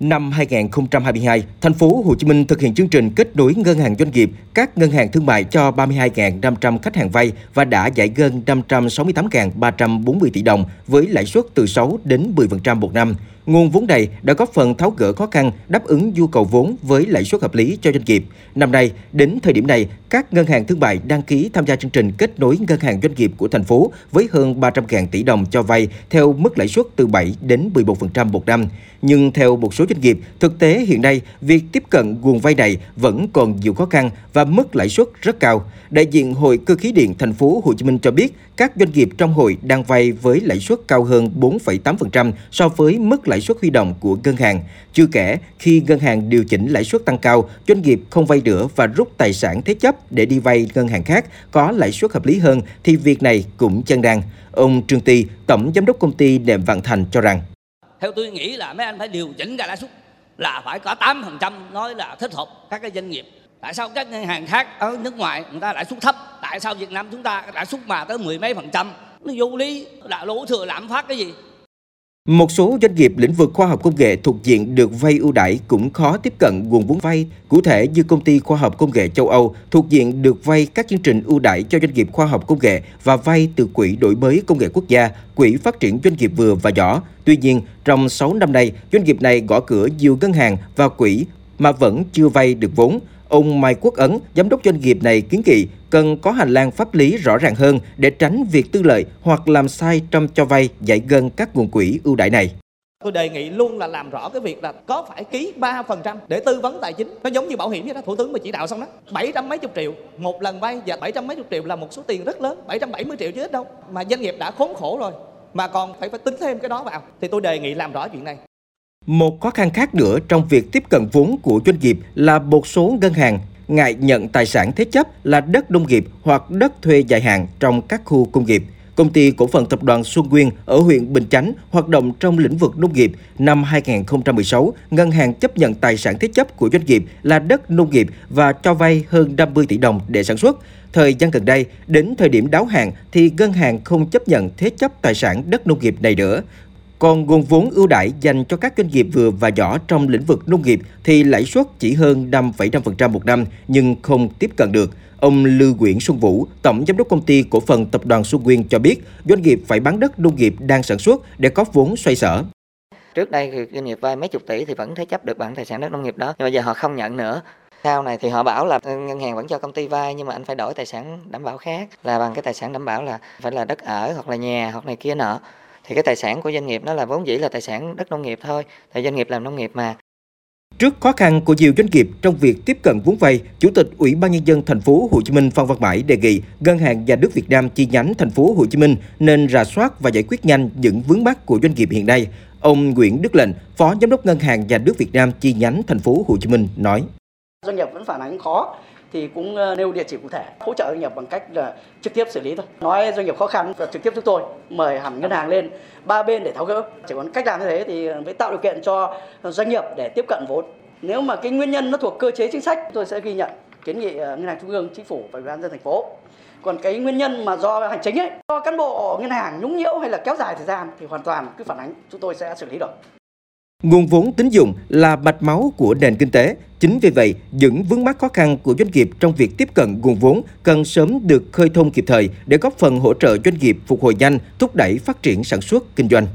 Năm 2022, thành phố Hồ Chí Minh thực hiện chương trình kết nối ngân hàng doanh nghiệp, các ngân hàng thương mại cho 32.500 khách hàng vay và đã giải ngân 568.340 tỷ đồng với lãi suất từ 6 đến 10% một năm. Nguồn vốn này đã góp phần tháo gỡ khó khăn, đáp ứng nhu cầu vốn với lãi suất hợp lý cho doanh nghiệp. Năm nay, đến thời điểm này, các ngân hàng thương mại đăng ký tham gia chương trình kết nối ngân hàng doanh nghiệp của thành phố với hơn 300.000 tỷ đồng cho vay theo mức lãi suất từ 7 đến 11% một năm. Nhưng theo một số doanh nghiệp, thực tế hiện nay, việc tiếp cận nguồn vay này vẫn còn nhiều khó khăn và mức lãi suất rất cao. Đại diện Hội Cơ khí điện thành phố Hồ Chí Minh cho biết, các doanh nghiệp trong hội đang vay với lãi suất cao hơn 4,8% so với mức lãi suất huy động của ngân hàng. Chưa kể, khi ngân hàng điều chỉnh lãi suất tăng cao, doanh nghiệp không vay nữa và rút tài sản thế chấp để đi vay ngân hàng khác có lãi suất hợp lý hơn thì việc này cũng chân đang. Ông Trương Ti, tổng giám đốc công ty Đệm Vạn Thành cho rằng. Theo tôi nghĩ là mấy anh phải điều chỉnh cả lãi suất là phải có 8% nói là thích hợp các cái doanh nghiệp. Tại sao các ngân hàng khác ở nước ngoài người ta lãi suất thấp? Tại sao Việt Nam chúng ta lãi suất mà tới mười mấy phần trăm? Nó vô lý. Là lỗ thừa lạm phát cái gì? Một số doanh nghiệp lĩnh vực khoa học công nghệ thuộc diện được vay ưu đãi cũng khó tiếp cận nguồn vốn vay. Cụ thể như công ty khoa học công nghệ châu Âu thuộc diện được vay các chương trình ưu đãi cho doanh nghiệp khoa học công nghệ và vay từ quỹ đổi mới công nghệ quốc gia, quỹ phát triển doanh nghiệp vừa và nhỏ. Tuy nhiên, trong 6 năm nay, doanh nghiệp này gõ cửa nhiều ngân hàng và quỹ mà vẫn chưa vay được vốn. Ông Mai Quốc Ấn, giám đốc doanh nghiệp này kiến nghị cần có hành lang pháp lý rõ ràng hơn để tránh việc tư lợi hoặc làm sai trong cho vay giải ngân các nguồn quỹ ưu đãi này. Tôi đề nghị luôn là làm rõ cái việc là có phải ký 3% để tư vấn tài chính. Nó giống như bảo hiểm vậy đó, Thủ tướng mà chỉ đạo xong đó. 700 mấy chục triệu một lần vay và 700 mấy chục triệu là một số tiền rất lớn, 770 triệu chứ ít đâu. Mà doanh nghiệp đã khốn khổ rồi mà còn phải phải tính thêm cái đó vào thì tôi đề nghị làm rõ chuyện này. Một khó khăn khác nữa trong việc tiếp cận vốn của doanh nghiệp là một số ngân hàng ngại nhận tài sản thế chấp là đất nông nghiệp hoặc đất thuê dài hạn trong các khu công nghiệp. Công ty cổ phần tập đoàn Xuân Nguyên ở huyện Bình Chánh hoạt động trong lĩnh vực nông nghiệp. Năm 2016, ngân hàng chấp nhận tài sản thế chấp của doanh nghiệp là đất nông nghiệp và cho vay hơn 50 tỷ đồng để sản xuất. Thời gian gần đây, đến thời điểm đáo hạn thì ngân hàng không chấp nhận thế chấp tài sản đất nông nghiệp này nữa. Còn nguồn vốn ưu đãi dành cho các doanh nghiệp vừa và nhỏ trong lĩnh vực nông nghiệp thì lãi suất chỉ hơn 5,5% một năm nhưng không tiếp cận được. Ông Lưu Nguyễn Xuân Vũ, Tổng Giám đốc Công ty Cổ phần Tập đoàn Xuân Nguyên cho biết doanh nghiệp phải bán đất nông nghiệp đang sản xuất để có vốn xoay sở. Trước đây thì doanh nghiệp vay mấy chục tỷ thì vẫn thế chấp được bản tài sản đất nông nghiệp đó, nhưng bây giờ họ không nhận nữa. Sau này thì họ bảo là ừ, ngân hàng vẫn cho công ty vay nhưng mà anh phải đổi tài sản đảm bảo khác là bằng cái tài sản đảm bảo là phải là đất ở hoặc là nhà hoặc này kia nọ thì cái tài sản của doanh nghiệp nó là vốn dĩ là tài sản đất nông nghiệp thôi tại doanh nghiệp làm nông nghiệp mà Trước khó khăn của nhiều doanh nghiệp trong việc tiếp cận vốn vay, Chủ tịch Ủy ban nhân dân thành phố Hồ Chí Minh Phan Văn Mãi đề nghị Ngân hàng Nhà nước Việt Nam chi nhánh thành phố Hồ Chí Minh nên rà soát và giải quyết nhanh những vướng mắc của doanh nghiệp hiện nay. Ông Nguyễn Đức Lệnh, Phó Giám đốc Ngân hàng Nhà nước Việt Nam chi nhánh thành phố Hồ Chí Minh nói: Doanh nghiệp vẫn phản ánh khó thì cũng ờ, nêu địa chỉ cụ thể, hỗ trợ doanh nghiệp bằng cách là trực tiếp xử lý thôi. Nói doanh nghiệp khó khăn và trực tiếp chúng tôi, mời hẳn ngân hàng lên ba bên để tháo gỡ. Chỉ còn cách làm như thế thì mới tạo điều kiện cho doanh nghiệp để tiếp cận vốn. Nếu mà cái nguyên nhân nó thuộc cơ chế chính sách, tôi sẽ ghi nhận kiến nghị ờ, ngân hàng trung ương, chính phủ và ủy ban dân thành phố. Còn cái nguyên nhân mà do hành chính ấy, do cán bộ ngân hàng nhũng nhiễu hay là kéo dài thời gian thì hoàn toàn cứ phản ánh, chúng tôi sẽ xử lý được. Nguồn vốn tín dụng là mạch máu của nền kinh tế. Chính vì vậy, những vướng mắc khó khăn của doanh nghiệp trong việc tiếp cận nguồn vốn cần sớm được khơi thông kịp thời để góp phần hỗ trợ doanh nghiệp phục hồi nhanh, thúc đẩy phát triển sản xuất, kinh doanh.